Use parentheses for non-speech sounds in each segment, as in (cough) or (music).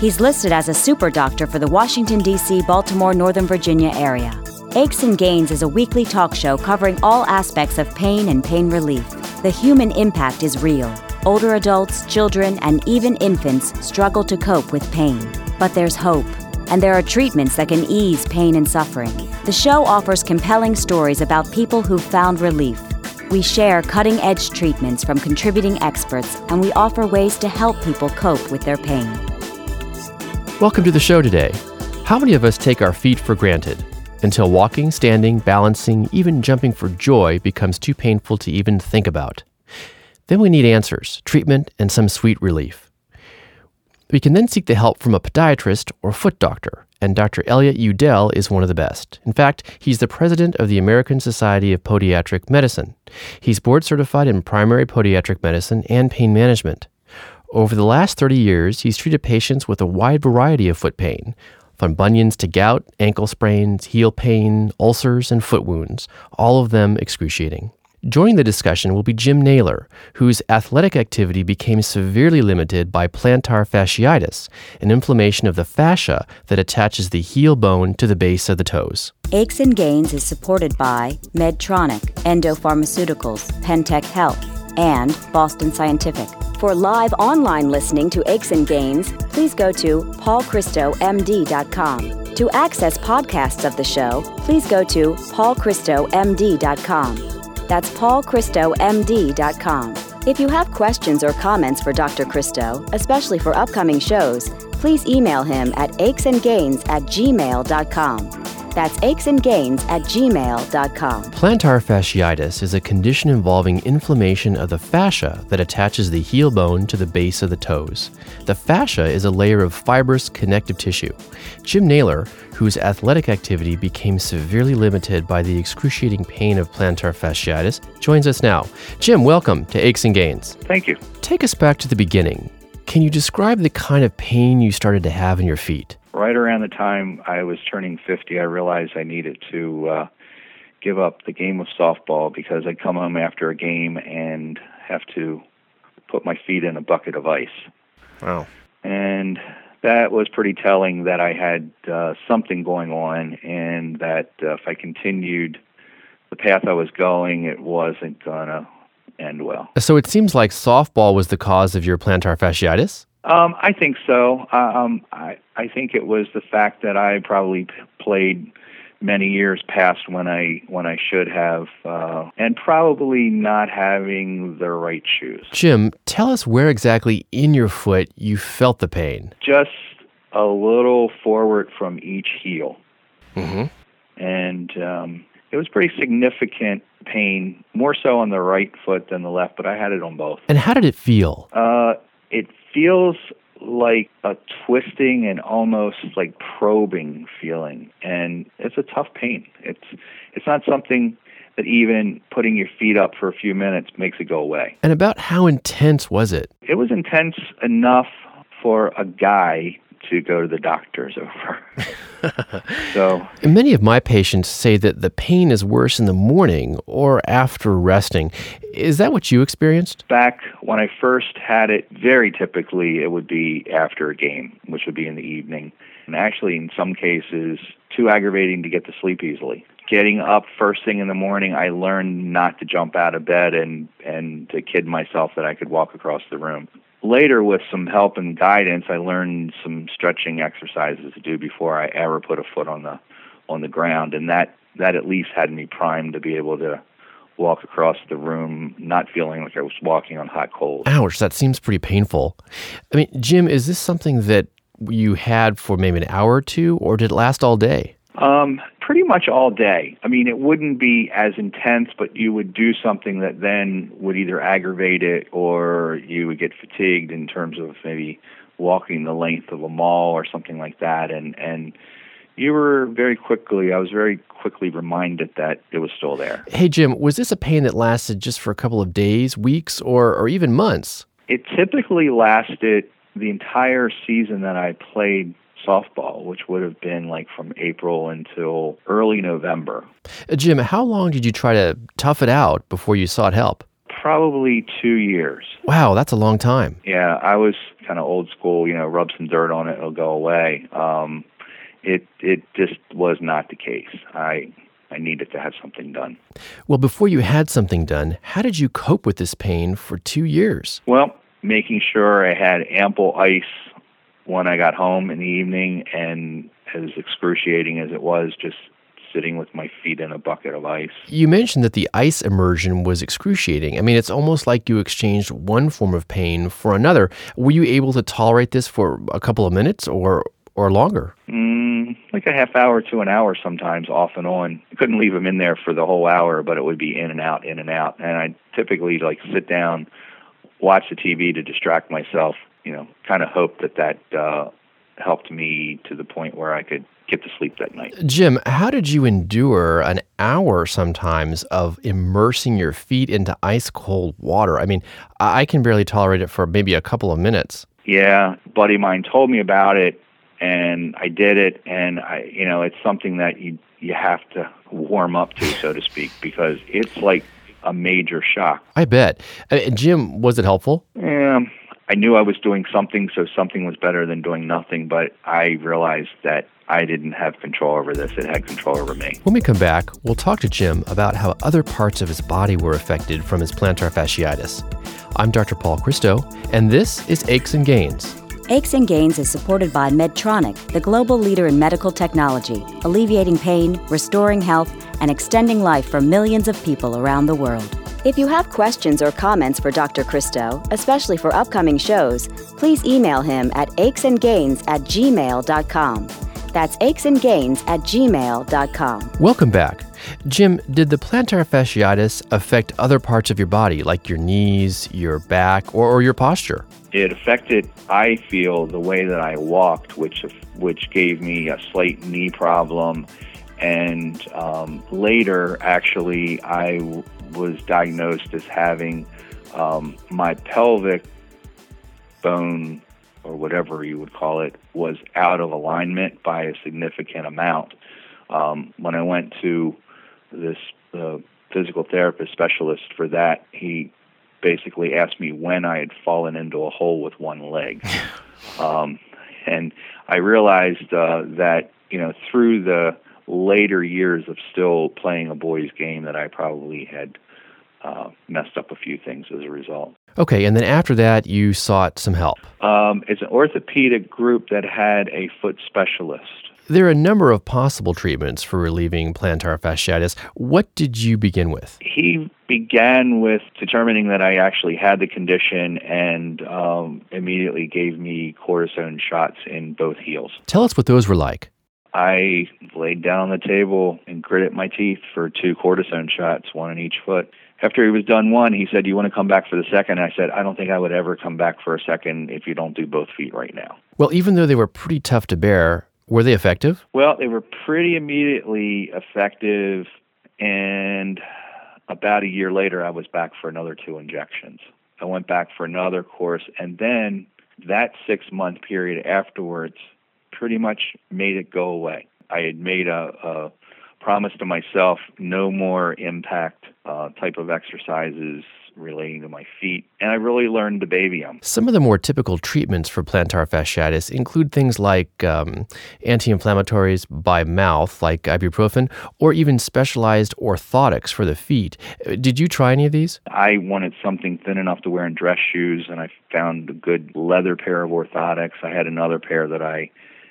He's listed as a super doctor for the Washington, D.C., Baltimore, Northern Virginia area. Aches and Gains is a weekly talk show covering all aspects of pain and pain relief. The human impact is real. Older adults, children, and even infants struggle to cope with pain. But there's hope and there are treatments that can ease pain and suffering. The show offers compelling stories about people who've found relief. We share cutting edge treatments from contributing experts, and we offer ways to help people cope with their pain. Welcome to the show today. How many of us take our feet for granted until walking, standing, balancing, even jumping for joy becomes too painful to even think about? Then we need answers, treatment, and some sweet relief. We can then seek the help from a podiatrist or foot doctor, and Dr. Elliott Udell is one of the best. In fact, he's the president of the American Society of Podiatric Medicine. He's board certified in primary podiatric medicine and pain management. Over the last 30 years, he's treated patients with a wide variety of foot pain, from bunions to gout, ankle sprains, heel pain, ulcers, and foot wounds, all of them excruciating. Joining the discussion will be Jim Naylor, whose athletic activity became severely limited by plantar fasciitis, an inflammation of the fascia that attaches the heel bone to the base of the toes. Aches and Gains is supported by Medtronic, Endo Pharmaceuticals, Pentec Health, and Boston Scientific. For live online listening to Aches and Gains, please go to paulchristomd.com. To access podcasts of the show, please go to paulchristomd.com. That's paulchristomd.com. If you have questions or comments for Dr. Christo, especially for upcoming shows, please email him at achesandgains at gmail.com. That's achesandgains at gmail.com. Plantar fasciitis is a condition involving inflammation of the fascia that attaches the heel bone to the base of the toes. The fascia is a layer of fibrous connective tissue. Jim Naylor, whose athletic activity became severely limited by the excruciating pain of plantar fasciitis, joins us now. Jim, welcome to Aches and Gains. Thank you. Take us back to the beginning. Can you describe the kind of pain you started to have in your feet? Right around the time I was turning 50, I realized I needed to uh, give up the game of softball because I'd come home after a game and have to put my feet in a bucket of ice. Wow. And that was pretty telling that I had uh, something going on and that uh, if I continued the path I was going, it wasn't going to end well. So it seems like softball was the cause of your plantar fasciitis? Um, I think so. Um, I I think it was the fact that I probably played many years past when I when I should have, uh, and probably not having the right shoes. Jim, tell us where exactly in your foot you felt the pain. Just a little forward from each heel, mm-hmm. and um, it was pretty significant pain, more so on the right foot than the left, but I had it on both. And how did it feel? Uh, it feels like a twisting and almost like probing feeling and it's a tough pain. It's it's not something that even putting your feet up for a few minutes makes it go away. And about how intense was it? It was intense enough for a guy to go to the doctors over. (laughs) (laughs) so many of my patients say that the pain is worse in the morning or after resting. Is that what you experienced? Back when I first had it, very typically it would be after a game, which would be in the evening. And actually, in some cases, too aggravating to get to sleep easily. Getting up first thing in the morning, I learned not to jump out of bed and and to kid myself that I could walk across the room later with some help and guidance i learned some stretching exercises to do before i ever put a foot on the on the ground. And that that at least had me primed to be able to walk across the room not feeling like i was walking on hot coals. Ouch that seems pretty painful. I mean jim is this something that you had for maybe an hour or two or did it last all day? Um pretty much all day. I mean, it wouldn't be as intense, but you would do something that then would either aggravate it or you would get fatigued in terms of maybe walking the length of a mall or something like that. And and you were very quickly, I was very quickly reminded that it was still there. Hey, Jim, was this a pain that lasted just for a couple of days, weeks, or, or even months? It typically lasted the entire season that I played softball, which would have been like from April until early November. Jim, how long did you try to tough it out before you sought help? Probably two years. Wow, that's a long time. Yeah, I was kind of old school, you know, rub some dirt on it, it'll go away. Um, it it just was not the case. I I needed to have something done. Well, before you had something done, how did you cope with this pain for two years? Well, making sure I had ample ice when I got home in the evening, and as excruciating as it was, just sitting with my feet in a bucket of ice. You mentioned that the ice immersion was excruciating. I mean, it's almost like you exchanged one form of pain for another. Were you able to tolerate this for a couple of minutes or or longer? Mm, like a half hour to an hour sometimes, off and on. I couldn't leave them in there for the whole hour, but it would be in and out, in and out. And I typically like sit down, watch the TV to distract myself. You know, kind of hope that that uh, helped me to the point where I could get to sleep that night. Jim, how did you endure an hour sometimes of immersing your feet into ice cold water? I mean, I can barely tolerate it for maybe a couple of minutes. Yeah, buddy of mine told me about it and I did it, and I, you know, it's something that you you have to warm up to, so to speak, because it's like a major shock. I bet. Uh, Jim, was it helpful? Yeah, I knew I was doing something, so something was better than doing nothing. But I realized that I didn't have control over this; it had control over me. When we come back, we'll talk to Jim about how other parts of his body were affected from his plantar fasciitis. I'm Dr. Paul Christo, and this is Aches and Gains. Aches and Gains is supported by Medtronic, the global leader in medical technology, alleviating pain, restoring health, and extending life for millions of people around the world. If you have questions or comments for Dr. Christo, especially for upcoming shows, please email him at achesandgains at gmail.com. That's achesandgains at gmail.com. Welcome back. Jim, did the plantar fasciitis affect other parts of your body, like your knees, your back, or, or your posture? It affected, I feel, the way that I walked, which which gave me a slight knee problem. And um, later, actually, I w- was diagnosed as having um, my pelvic bone, or whatever you would call it, was out of alignment by a significant amount. Um, when I went to this uh, physical therapist specialist for that, he basically asked me when I had fallen into a hole with one leg. (laughs) Um, and I realized uh, that, you know, through the later years of still playing a boys' game, that I probably had uh, messed up a few things as a result. Okay, and then after that, you sought some help. Um, it's an orthopedic group that had a foot specialist there are a number of possible treatments for relieving plantar fasciitis. What did you begin with? He began with determining that I actually had the condition and um, immediately gave me cortisone shots in both heels. Tell us what those were like. I laid down on the table and gritted my teeth for two cortisone shots, one in each foot. After he was done one, he said, "Do you want to come back for the second? I said, "I don't think I would ever come back for a second if you don't do both feet right now." Well, even though they were pretty tough to bear, were they effective? Well, they were pretty immediately effective, and about a year later, I was back for another two injections. I went back for another course, and then that six month period afterwards pretty much made it go away. I had made a, a promise to myself no more impact uh, type of exercises relating to my feet, and I really learned to baby them. Some of the more typical treatments for plantar fasciitis include things like um, anti inflammatories by mouth, like ibuprofen, or even specialized orthotics for the feet. Uh, did you try any of these? I wanted something thin enough to wear in dress shoes, and I found a good leather pair of orthotics. I had another pair that I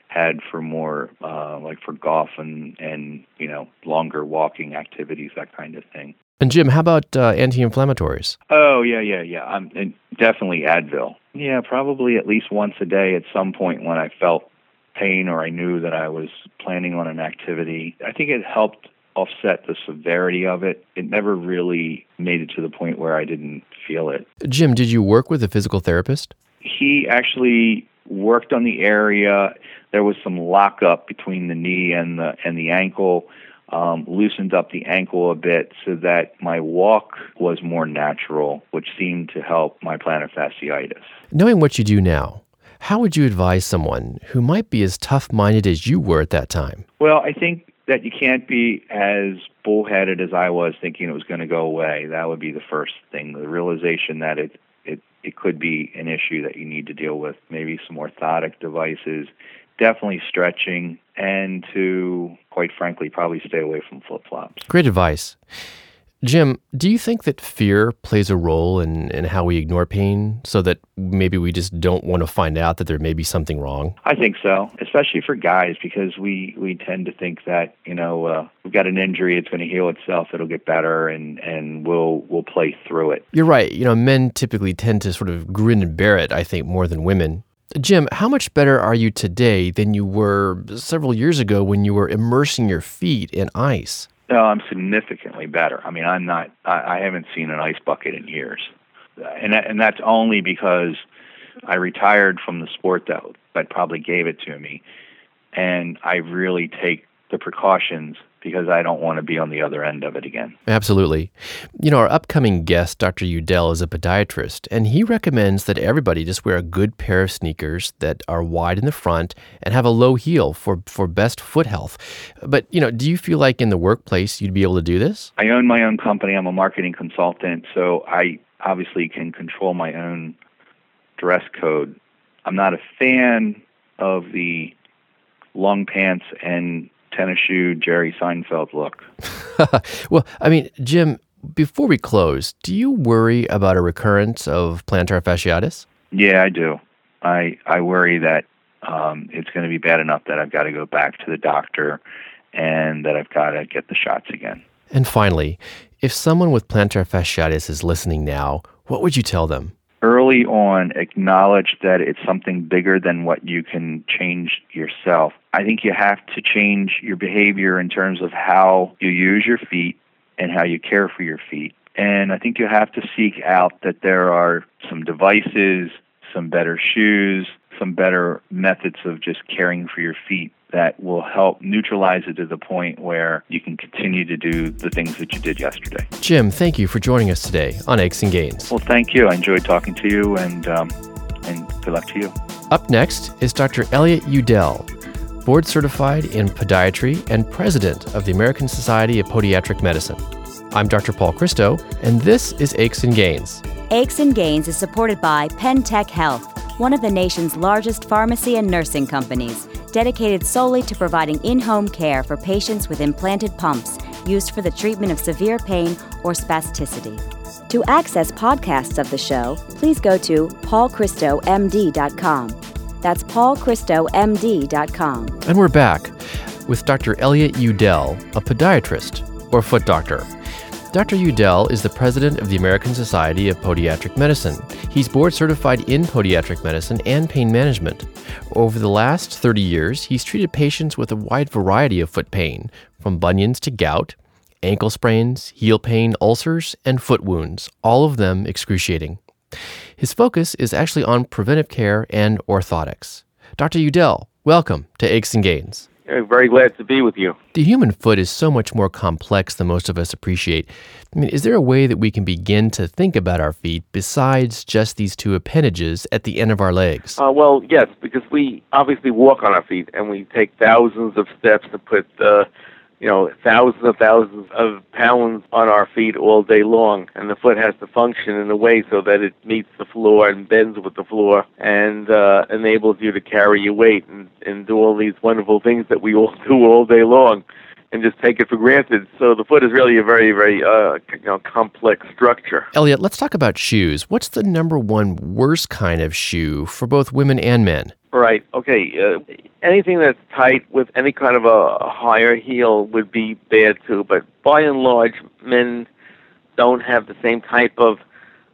had for more uh, like for golf and and you know longer walking activities, that kind of thing. And Jim, how about uh, anti-inflammatories? Oh yeah, yeah, yeah. I'm definitely Advil. Yeah, probably at least once a day at some point when I felt pain or I knew that I was planning on an activity. I think it helped offset the severity of it. It never really made it to the point where I didn't feel it. Jim, did you work with a physical therapist? He actually worked on the area. There was some lockup between the knee and the and the ankle. Um, loosened up the ankle a bit so that my walk was more natural, which seemed to help my plantar fasciitis. Knowing what you do now, how would you advise someone who might be as tough minded as you were at that time? Well, I think that you can't be as bullheaded as I was thinking it was going to go away. That would be the first thing. The realization that it it it could be an issue that you need to deal with. Maybe some orthotic devices, definitely stretching, and to quite frankly probably stay away from flip flops. Great advice. Jim, do you think that fear plays a role in, in how we ignore pain so that maybe we just don't want to find out that there may be something wrong? I think so, especially for guys because we, we tend to think that, you know, uh, we've got an injury, it's going to heal itself, it'll get better, and, and we'll, we'll play through it. You're right. You know, men typically tend to sort of grin and bear it, I think, more than women. Jim, how much better are you today than you were several years ago when you were immersing your feet in ice? No, I'm significantly better. I mean, I'm not. I, I haven't seen an ice bucket in years, and that, and that's only because I retired from the sport that that probably gave it to me, and I really take the precautions because I don't want to be on the other end of it again. Absolutely. You know, our upcoming guest, Dr. Udell, is a podiatrist, and he recommends that everybody just wear a good pair of sneakers that are wide in the front and have a low heel for, for best foot health. But, you know, do you feel like in the workplace you'd be able to do this? I own my own company. I'm a marketing consultant, so I obviously can control my own dress code. I'm not a fan of the long pants and tennis shoe Jerry Seinfeld look. (laughs) well, I mean, Jim, before we close, do you worry about a recurrence of plantar fasciitis? Yeah, I do. I I worry that um, it's going to be bad enough that I've got to go back to the doctor and that I've got to get the shots again. And finally, if someone with plantar fasciitis is listening now, what would you tell them? Early on, acknowledge that it's something bigger than what you can change yourself. I think you have to change your behavior in terms of how you use your feet and how you care for your feet. And I think you have to seek out that there are some devices, some better shoes, some better methods of just caring for your feet that will help neutralize it to the point where you can continue to do the things that you did yesterday. Jim, thank you for joining us today on Aches and Gains. Well, thank you. I enjoyed talking to you, and um, and good luck to you. Up next is Dr. Elliott Udell, board certified in podiatry and president of the American Society of Podiatric Medicine. I'm Dr. Paul Christo, and this is Aches and Gains. Aches and Gains is supported by Pentec Health, one of the nation's largest pharmacy and nursing companies, dedicated solely to providing in home care for patients with implanted pumps used for the treatment of severe pain or spasticity. To access podcasts of the show, please go to paulchristomd.com. That's paulchristomd.com. And we're back with Dr. Elliott Udell, a podiatrist or foot doctor. Dr. Udell is the president of the American Society of Podiatric Medicine. He's board certified in podiatric medicine and pain management. Over the last 30 years, he's treated patients with a wide variety of foot pain, from bunions to gout, ankle sprains, heel pain, ulcers, and foot wounds, all of them excruciating. His focus is actually on preventive care and orthotics. Dr. Udell, welcome to Aches and Gains. I'm very glad to be with you. The human foot is so much more complex than most of us appreciate. I mean, is there a way that we can begin to think about our feet besides just these two appendages at the end of our legs? Uh, well, yes, because we obviously walk on our feet and we take thousands of steps to put uh, you know, thousands and thousands of pounds on our feet all day long. And the foot has to function in a way so that it meets the floor and bends with the floor and uh, enables you to carry your weight and, and do all these wonderful things that we all (laughs) do all day long and just take it for granted. So the foot is really a very, very uh, you know, complex structure. Elliott, let's talk about shoes. What's the number one worst kind of shoe for both women and men? Right. Okay. Uh, anything that's tight with any kind of a higher heel would be bad too. But by and large, men don't have the same type of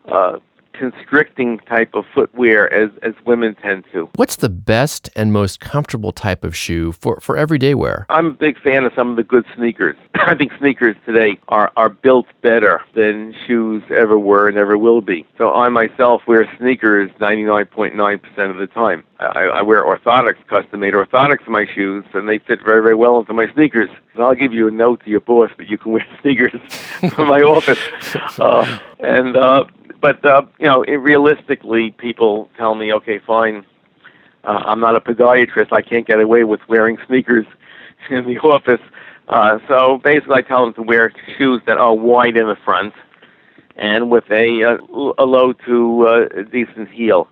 uh, constricting type of footwear as, as women tend to. What's the best and most comfortable type of shoe for, for everyday wear? I'm a big fan of some of the good sneakers. (clears throat) I think sneakers today are, are built better than shoes ever were and ever will be. So I myself wear sneakers 99.9% of the time. I, I wear orthotics, custom made orthotics in my shoes, and they fit very, very well into my sneakers. And I'll give you a note to your boss that you can wear (laughs) sneakers (laughs) from my office. (laughs) Uh, and uh, but uh, you know, it, realistically, people tell me, okay, fine. Uh, I'm not a podiatrist. I can't get away with wearing sneakers (laughs) in the office. Uh, so basically, I tell them to wear shoes that are wide in the front and with a, uh, a low to uh, decent heel.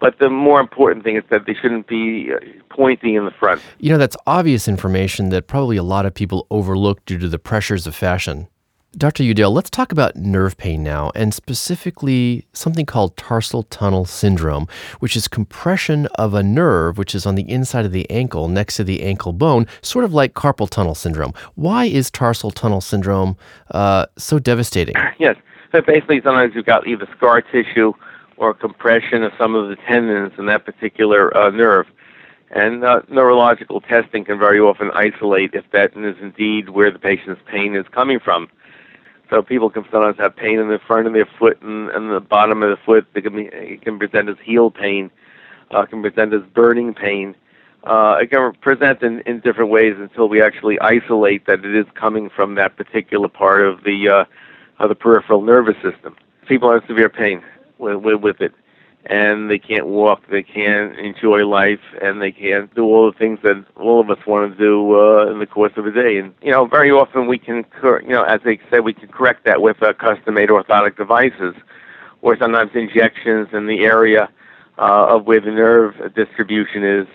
But the more important thing is that they shouldn't be pointing in the front. You know, that's obvious information that probably a lot of people overlook due to the pressures of fashion. Dr. Udell, let's talk about nerve pain now, and specifically something called tarsal tunnel syndrome, which is compression of a nerve which is on the inside of the ankle next to the ankle bone, sort of like carpal tunnel syndrome. Why is tarsal tunnel syndrome uh, so devastating? (laughs) Yes. So basically, sometimes you've got either scar tissue or compression of some of the tendons in that particular uh, nerve. And uh, neurological testing can very often isolate if that is indeed where the patient's pain is coming from. So people can sometimes have pain in the front of their foot and, and the bottom of the foot. It can, be, it can present as heel pain, uh, can present as burning pain. Uh, it can present in, in different ways until we actually isolate that it is coming from that particular part of the uh, of the peripheral nervous system. People have severe pain with, with, with it and they can't walk, they can't enjoy life, and they can't do all the things that all of us want to do uh, in the course of a day. And you know, very often we can, cor- you know, as they said, we can correct that with uh, custom-made orthotic devices, or sometimes injections in the area uh, of where the nerve distribution is.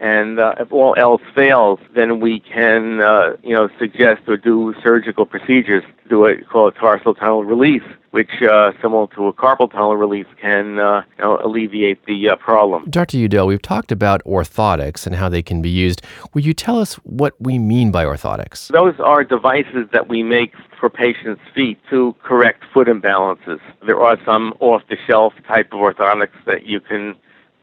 And uh, if all else fails, then we can, uh, you know, suggest or do surgical procedures to do what call a tarsal tunnel release, which, uh, similar to a carpal tunnel release, can uh, you know, alleviate the uh, problem. Dr. Udell, we've talked about orthotics and how they can be used. Will you tell us what we mean by orthotics? Those are devices that we make for patients' feet to correct foot imbalances. There are some off-the-shelf type of orthotics that you can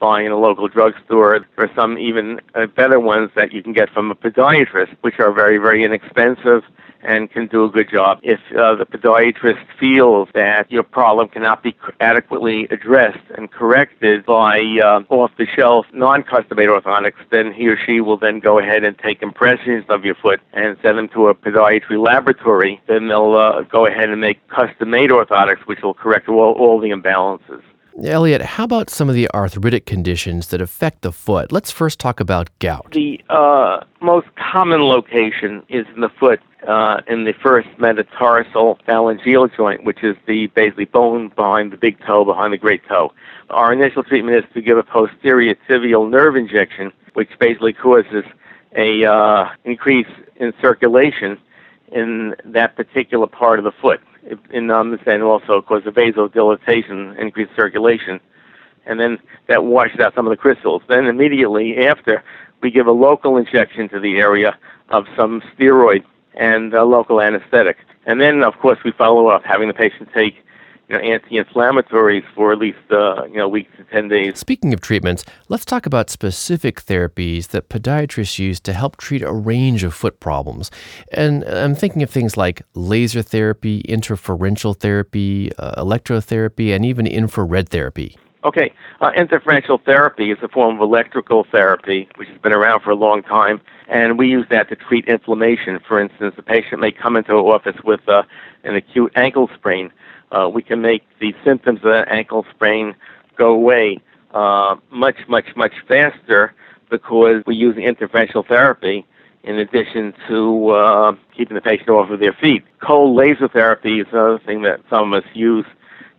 buying in a local drugstore. Are some even uh, better ones that you can get from a podiatrist, which are very, very inexpensive and can do a good job. If uh, the podiatrist feels that your problem cannot be adequately addressed and corrected by uh, off-the-shelf, non-custom-made orthotics, then he or she will then go ahead and take impressions of your foot and send them to a podiatry laboratory. Then they'll uh, go ahead and make custom-made orthotics, which will correct all, all the imbalances. Elliott, how about some of the arthritic conditions that affect the foot? Let's first talk about gout. The uh, most common location is in the foot, uh, in the first metatarsal phalangeal joint, which is the basically bone behind the big toe, behind the great toe. Our initial treatment is to give a posterior tibial nerve injection, which basically causes a uh, increase in circulation in that particular part of the foot in um, and also cause of vasodilatation, increased circulation, and then that washes out some of the crystals. Then immediately after, we give a local injection to the area of some steroid and a local anesthetic. And then, of course, we follow up, having the patient take you know, anti-inflammatories for at least uh, you know weeks to ten days. Speaking of treatments, let's talk about specific therapies that podiatrists use to help treat a range of foot problems. And I'm thinking of things like laser therapy, interferential therapy, uh, electrotherapy, and even infrared therapy. Okay, uh, interferential therapy is a form of electrical therapy which has been around for a long time, and we use that to treat inflammation. For instance, a patient may come into our office with uh, an acute ankle sprain uh, we can make the symptoms of that ankle sprain go away uh, much, much, much faster because we use interferential therapy in addition to uh, keeping the patient off of their feet. Cold laser therapy is another thing that some of us use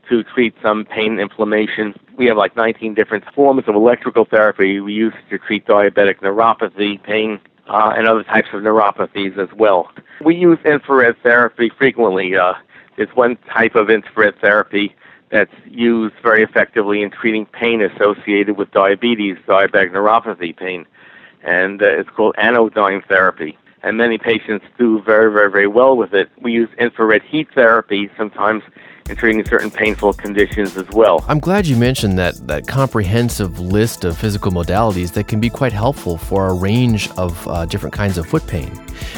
to treat some pain and inflammation. We have like 19 different forms of electrical therapy we use to treat diabetic neuropathy, pain, uh, and other types of neuropathies as well. We use infrared therapy frequently. Uh, is one type of infrared therapy that's used very effectively in treating pain associated with diabetes, diabetic neuropathy pain, and uh, it's called anodyne therapy. And many patients do very, very, very well with it. We use infrared heat therapy sometimes in treating certain painful conditions as well. I'm glad you mentioned that, that comprehensive list of physical modalities that can be quite helpful for a range of uh, different kinds of foot pain.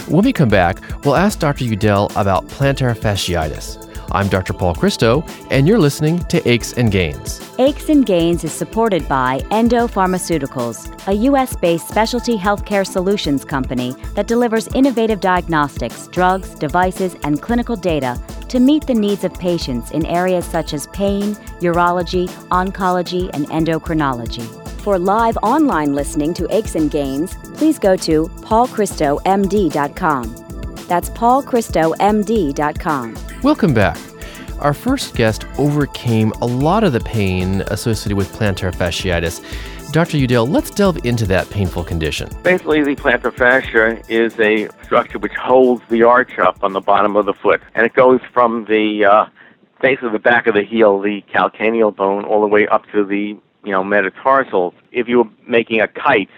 When we come back, we'll ask Dr. Udell about plantar fasciitis. I'm Dr. Paul Christo, and you're listening to Aches and Gains. Aches and Gains is supported by Endo Pharmaceuticals, a U.S. based specialty healthcare solutions company that delivers innovative diagnostics, drugs, devices, and clinical data to meet the needs of patients in areas such as pain, urology, oncology, and endocrinology. For live online listening to Aches and Gains, please go to paulchristomd.com. That's paulchristomd.com. Welcome back. Our first guest overcame a lot of the pain associated with plantar fasciitis. Dr. Udell, let's delve into that painful condition. Basically, the plantar fascia is a structure which holds the arch up on the bottom of the foot, and it goes from the uh, base of the back of the heel, the calcaneal bone, all the way up to the you know metatarsals. If you were making a kite,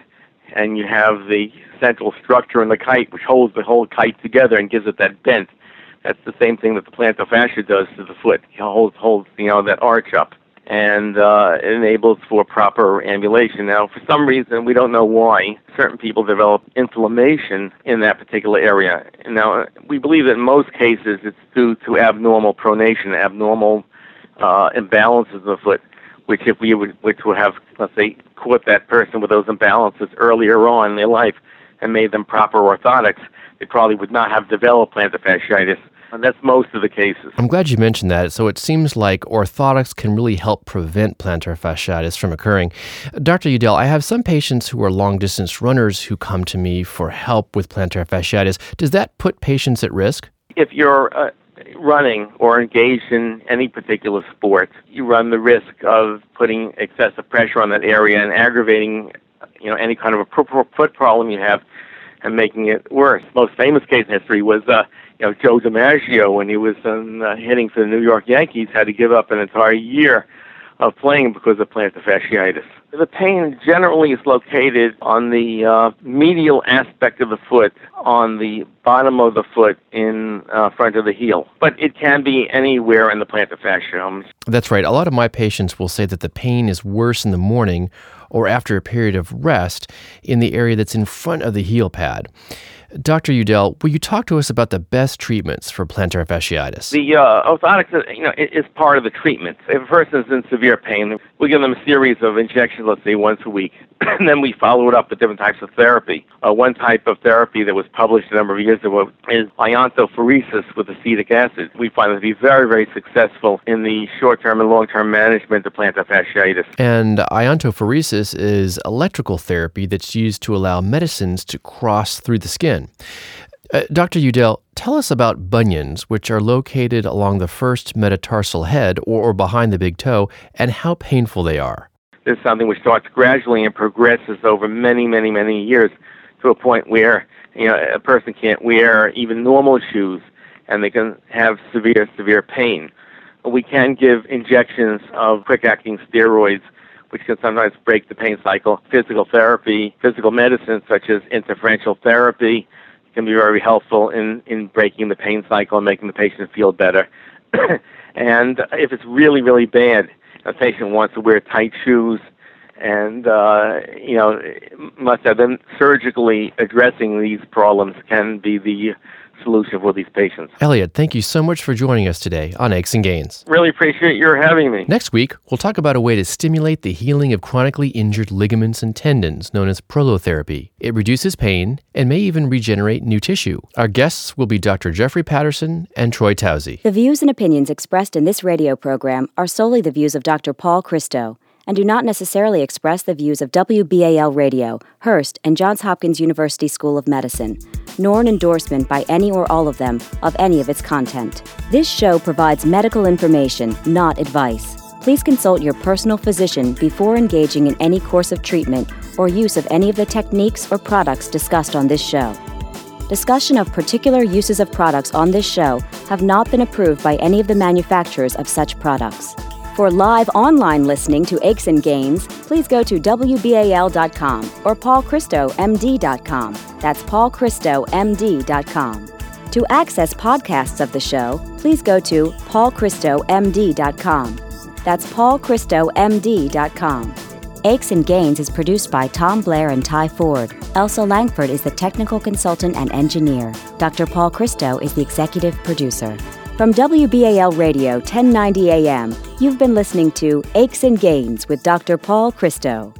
and you have the central structure in the kite, which holds the whole kite together and gives it that bent, that's the same thing that the plantar fascia does to the foot. It holds, holds you know, that arch up and uh, it enables for proper ambulation. Now, for some reason, we don't know why, certain people develop inflammation in that particular area. Now, we believe that in most cases it's due to abnormal pronation, abnormal uh, imbalances of the foot, which if we would, which would have, let's say, caught that person with those imbalances earlier on in their life and made them proper orthotics, they probably would not have developed plantar fasciitis. And that's most of the cases. I'm glad you mentioned that. So it seems like orthotics can really help prevent plantar fasciitis from occurring. Dr. Udell, I have some patients who are long distance runners who come to me for help with plantar fasciitis. Does that put patients at risk? If you're uh, running or engaged in any particular sport, you run the risk of putting excessive pressure on that area and aggravating, you know, any kind of a foot problem you have and making it worse. Most famous case in history was, uh, you know, Joe DiMaggio when he was um, uh, hitting for the New York Yankees had to give up an entire year of playing because of plantar fasciitis. The pain generally is located on the uh, medial aspect of the foot, on the bottom of the foot in uh, front of the heel. But it can be anywhere in the plantar fascia. That's right. A lot of my patients will say that the pain is worse in the morning or after a period of rest in the area that's in front of the heel pad. Dr. Udell, will you talk to us about the best treatments for plantar fasciitis? The uh, orthotics, you know, is part of the treatment. If a person is in severe pain, we give them a series of injections, let's say once a week, (clears throat) and then we follow it up with different types of therapy. Uh, one type of therapy that was published a number of years ago is iontophoresis with acetic acid. We find it to be very, very successful in the short-term and long-term management of plantar fasciitis. And iontophoresis is electrical therapy that's used to allow medicines to cross through the skin. Uh, Dr. Udell, tell us about bunions, which are located along the first metatarsal head or, or behind the big toe, and how painful they are. This is something which starts gradually and progresses over many, many, many years to a point where you know a person can't wear even normal shoes, and they can have severe, severe pain. We can give injections of quick-acting steroids which can sometimes break the pain cycle. Physical therapy, physical medicine, such as interferential therapy, can be very helpful in, in breaking the pain cycle and making the patient feel better. (coughs) and if it's really, really bad, a patient wants to wear tight shoes and, uh, you know, must have been surgically addressing these problems can be the solution for these patients. Elliott, thank you so much for joining us today on Aches and Gains. Really appreciate your having me. Next week, we'll talk about a way to stimulate the healing of chronically injured ligaments and tendons known as prolotherapy. It reduces pain and may even regenerate new tissue. Our guests will be Dr. Jeffrey Patterson and Troy Towsey. The views and opinions expressed in this radio program are solely the views of Dr. Paul Christo and do not necessarily express the views of WBAL Radio, Hearst, and Johns Hopkins University School of Medicine, nor an endorsement by any or all of them of any of its content. This show provides medical information, not advice. Please consult your personal physician before engaging in any course of treatment or use of any of the techniques or products discussed on this show. Discussion of particular uses of products on this show have not been approved by any of the manufacturers of such products. For live online listening to Aches and Gains, please go to WBAL.com or paulchristomd.com. That's paulchristomd.com. To access podcasts of the show, please go to paulchristomd.com. That's paulchristomd.com. Aches and Gains is produced by Tom Blair and Ty Ford. Elsa Langford is the technical consultant and engineer. Dr. Paul Christo is the executive producer. From WBAL Radio 1090 AM, you've been listening to Aches and Gains with Dr. Paul Christo.